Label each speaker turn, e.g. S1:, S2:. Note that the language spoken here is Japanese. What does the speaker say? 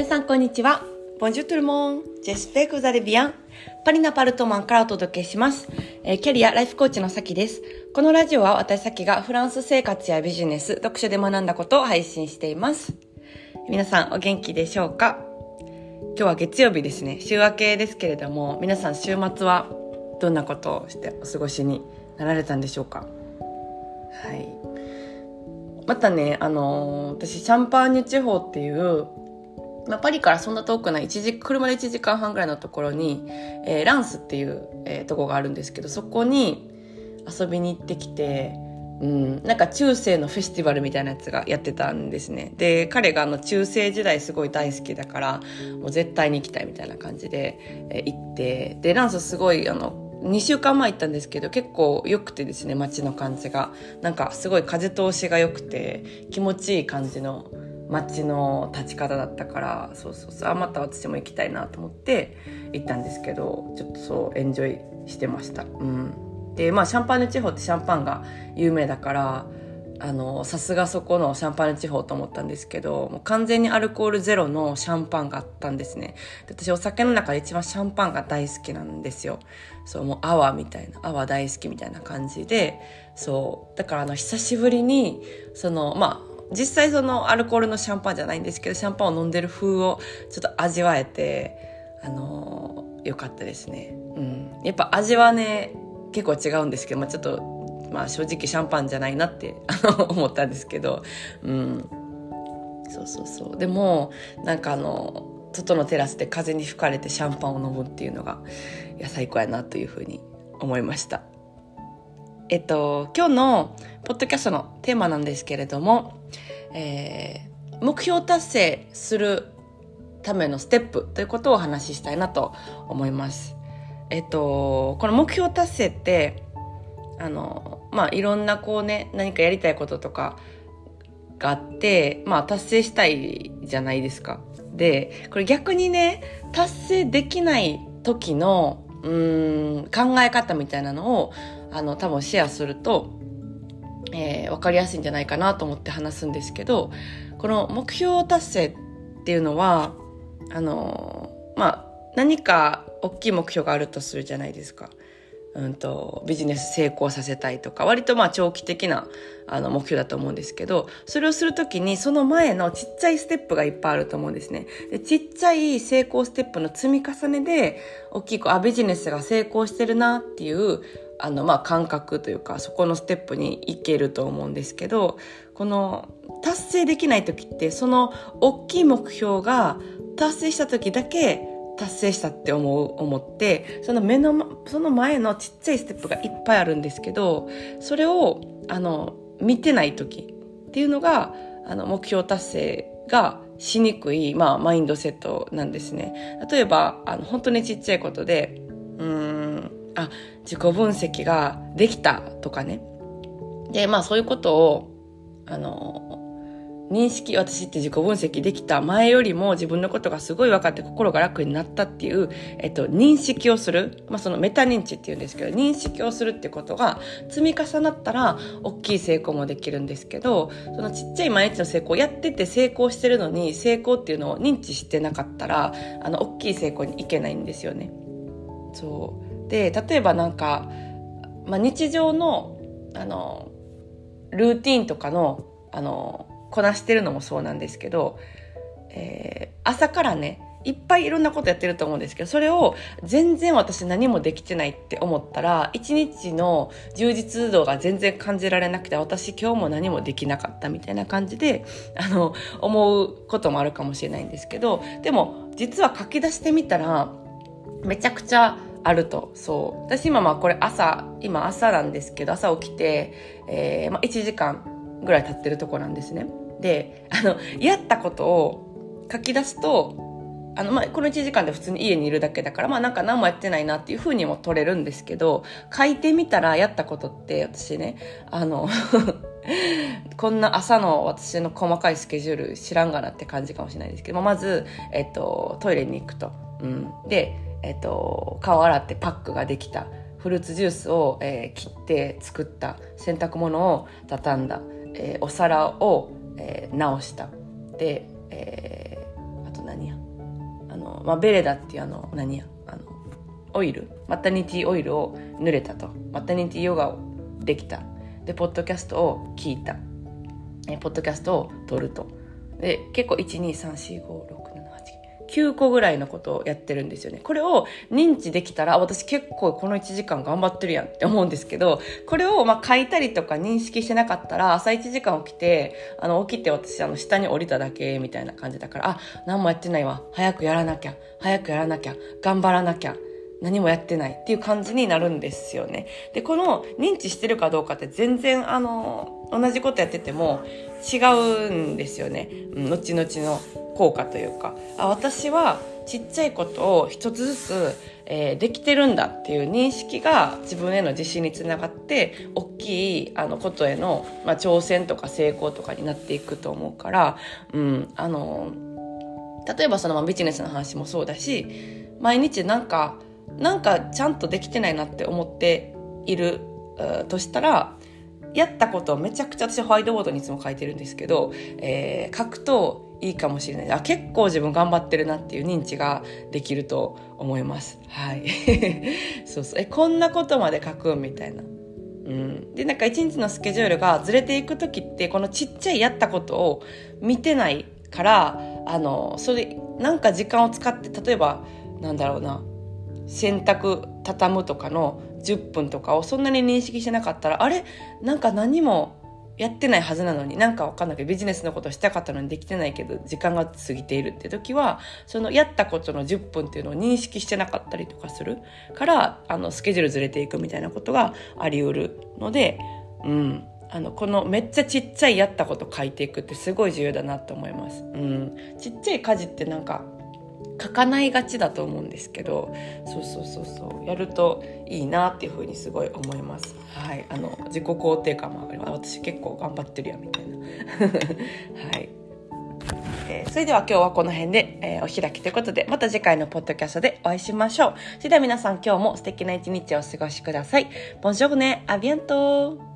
S1: 皆さんこんにちは。Bonjour tout le monde. J'espère que vous allez bien. パリナパルトマンからお届けします。えーキャリアライフコーチのさきです。このラジオは私さきがフランス生活やビジネス、読書で学んだことを配信しています。皆さんお元気でしょうか？今日は月曜日ですね。週明けですけれども、皆さん週末はどんなことをしてお過ごしになられたんでしょうか？はい。またね、あのー私、シャンパーニュ地方っていう、まあ、パリからそんな遠くない一時車で1時間半ぐらいのところに、えーランスっていう、えーとこがあるんですけどそこに遊びに行ってきて、うん、なんか中世のフェスティバルみたいなやつがやってたんですね。で彼があの中世時代すごい大好きだからもう絶対に行きたいみたいな感じで、えー行ってでランスすごいあの2週間前行ったんですけど結構良くてですね街の感じが。なんかすごい風通しが良くて気持ちいい感じの街の立ち方だったからそうそうそう。あまた私も行きたいなと思って行ったんですけどちょっとそうエンジョイしてました。うん。でまあシャンパーニュ地方ってシャンパンが有名だからあのさすがそこのシャンパーニュ地方と思ったんですけどもう完全にアルコールゼロのシャンパンがあったんですね。で私お酒の中で一番シャンパンが大好きなんですよ。そうもう泡みたいな泡大好きみたいな感じでそう。だからあの久しぶりにそのまあ実際そのアルコールのシャンパンじゃないんですけどシャンパンを飲んでる風をちょっと味わえてあのーよかったですね。うん。やっぱ味はね結構違うんですけど、まあ、ちょっとまあ正直シャンパンじゃないなって 思ったんですけどうん。そうそうそう。でもなんかあの外のテラスで風に吹かれてシャンパンを飲むっていうのがいや最高やなというふうに思いました。えっと今日のポッドキャストのテーマなんですけれども、えー目標達成するためのステップということをお話ししたいなと思います。えっとこの目標達成ってあのまあいろんなこうね何かやりたいこととかがあってまあ達成したいじゃないですか。でこれ逆にね達成できない時のうん考え方みたいなのをあの多分シェアすると、えー、分かりやすいんじゃないかなと思って話すんですけどこの目標達成っていうのはあのまあ何か大きい目標があるとするじゃないですか。うんとビジネス成功させたいとか割とまあ長期的なあの目標だと思うんですけどそれをするときにその前のちっちゃいステップがいっぱいあると思うんですねでちっちゃい成功ステップの積み重ねで大きいこうあビジネスが成功してるなっていうあのまあ感覚というかそこのステップに行けると思うんですけどこの達成できない時ってその大きい目標が達成した時だけ達成したって思う思ってその目のその前のちっちゃいステップがいっぱいあるんですけどそれをあの見てない時っていうのがあの目標達成がしにくい、まあ、マインドセットなんですね。例えばあの本当にちっちゃいことでうんあ自己分析ができたとかね。でまあそういうことをあの認識私って自己分析できた前よりも自分のことがすごい分かって心が楽になったっていう、えっと、認識をする、まあ、そのメタ認知っていうんですけど認識をするってことが積み重なったら大きい成功もできるんですけどそのちっちゃい毎日の成功やってて成功してるのに成功っていうのを認知してなかったらあの大きい成功にいけないんですよね。そう。で例えばなんか、まあ、日常のあのルーティンとかのあのこなしてるのもそうなんですけど、えー朝からねいっぱいいろんなことやってると思うんですけどそれを全然私何もできてないって思ったら一日の充実度が全然感じられなくて私今日も何もできなかったみたいな感じであの思うこともあるかもしれないんですけどでも実は書き出してみたらめちゃくちゃあると。そう。私今まあこれ朝、今朝なんですけど、朝起きて、えーまあ、1時間ぐらい経ってるとこなんですね。で、あの、やったことを書き出すと、あの、まあ、この1時間で普通に家にいるだけだから、まあなんか何もやってないなっていう風にも取れるんですけど、書いてみたらやったことって私ね、あの、こんな朝の私の細かいスケジュール知らんがなって感じかもしれないですけど、まず、えっと、トイレに行くと。うん。で、えっと、顔洗ってパックができた。フルーツジュースを、えー切って作った。洗濯物を畳んだ。えーお皿を、えー直した。で、えーあと何や？あの、まあ、ベレダっていうあの、何や、あの、オイル、マタニティオイルを塗れたと。マタニティヨガをできた。で、ポッドキャストを聞いた。えポッドキャストを撮ると。で、結構1、2、3、4、5、6、9個ぐらいのことをやってるんですよね。これを認知できたら、私結構この1時間頑張ってるやんって思うんですけど、これをま書いたりとか認識してなかったら、朝1時間起きて、あの、起きて私あの、下に降りただけみたいな感じだから、あ、何もやってないわ。早くやらなきゃ。早くやらなきゃ。頑張らなきゃ。何もやってないっていう感じになるんですよね。で、この認知してるかどうかって全然あの、同じことやってても違うんですよね。うん、後々の効果というか。あ、私はちっちゃいことを一つずつ、えー、できてるんだっていう認識が自分への自信につながって大きいあのことへの、まあ、挑戦とか成功とかになっていくと思うから、うん、あの例えばそのビジネスの話もそうだし毎日なんかなんかちゃんとできてないなって思っているとしたらやったことめちゃくちゃ私ホワイトボードにいつも書いてるんですけど、えー、書くといいかもしれない。あ結構自分頑張ってるなっていう認知ができると思います。はい。そうそう。えこんなことまで書くみたいな。うん、でなんか一日のスケジュールがずれていく時ってこのちっちゃいやったことを見てないからあのそれなんか時間を使って例えばなんだろうな。洗濯畳むとかの10分とかをそんなに認識してなかったらあれ？なんか何もやってないはずなのになんかわかんないけどビジネスのことしたかったのにできてないけど時間が過ぎているって時はそのやったことの10分っていうのを認識してなかったりとかする。からあのスケジュールずれていくみたいなことがあり得るので、うん、あのこのめっちゃちっちゃいやったこと書いていくってすごい重要だなと思います。うん、ちっちゃい家事ってなんか書かないがちだと思うんですけどそうそうそうそうやるといいなっていうふうにすごい思います。はいあの自己肯定感も上がります。私結構頑張ってるやみたいな。はい。えー、それでは今日はこの辺で、えー、お開きということで、また次回のポッドキャストでお会いしましょう。それでは皆さん今日も素敵な一日をお過ごしください。ボンジョーね、アビアント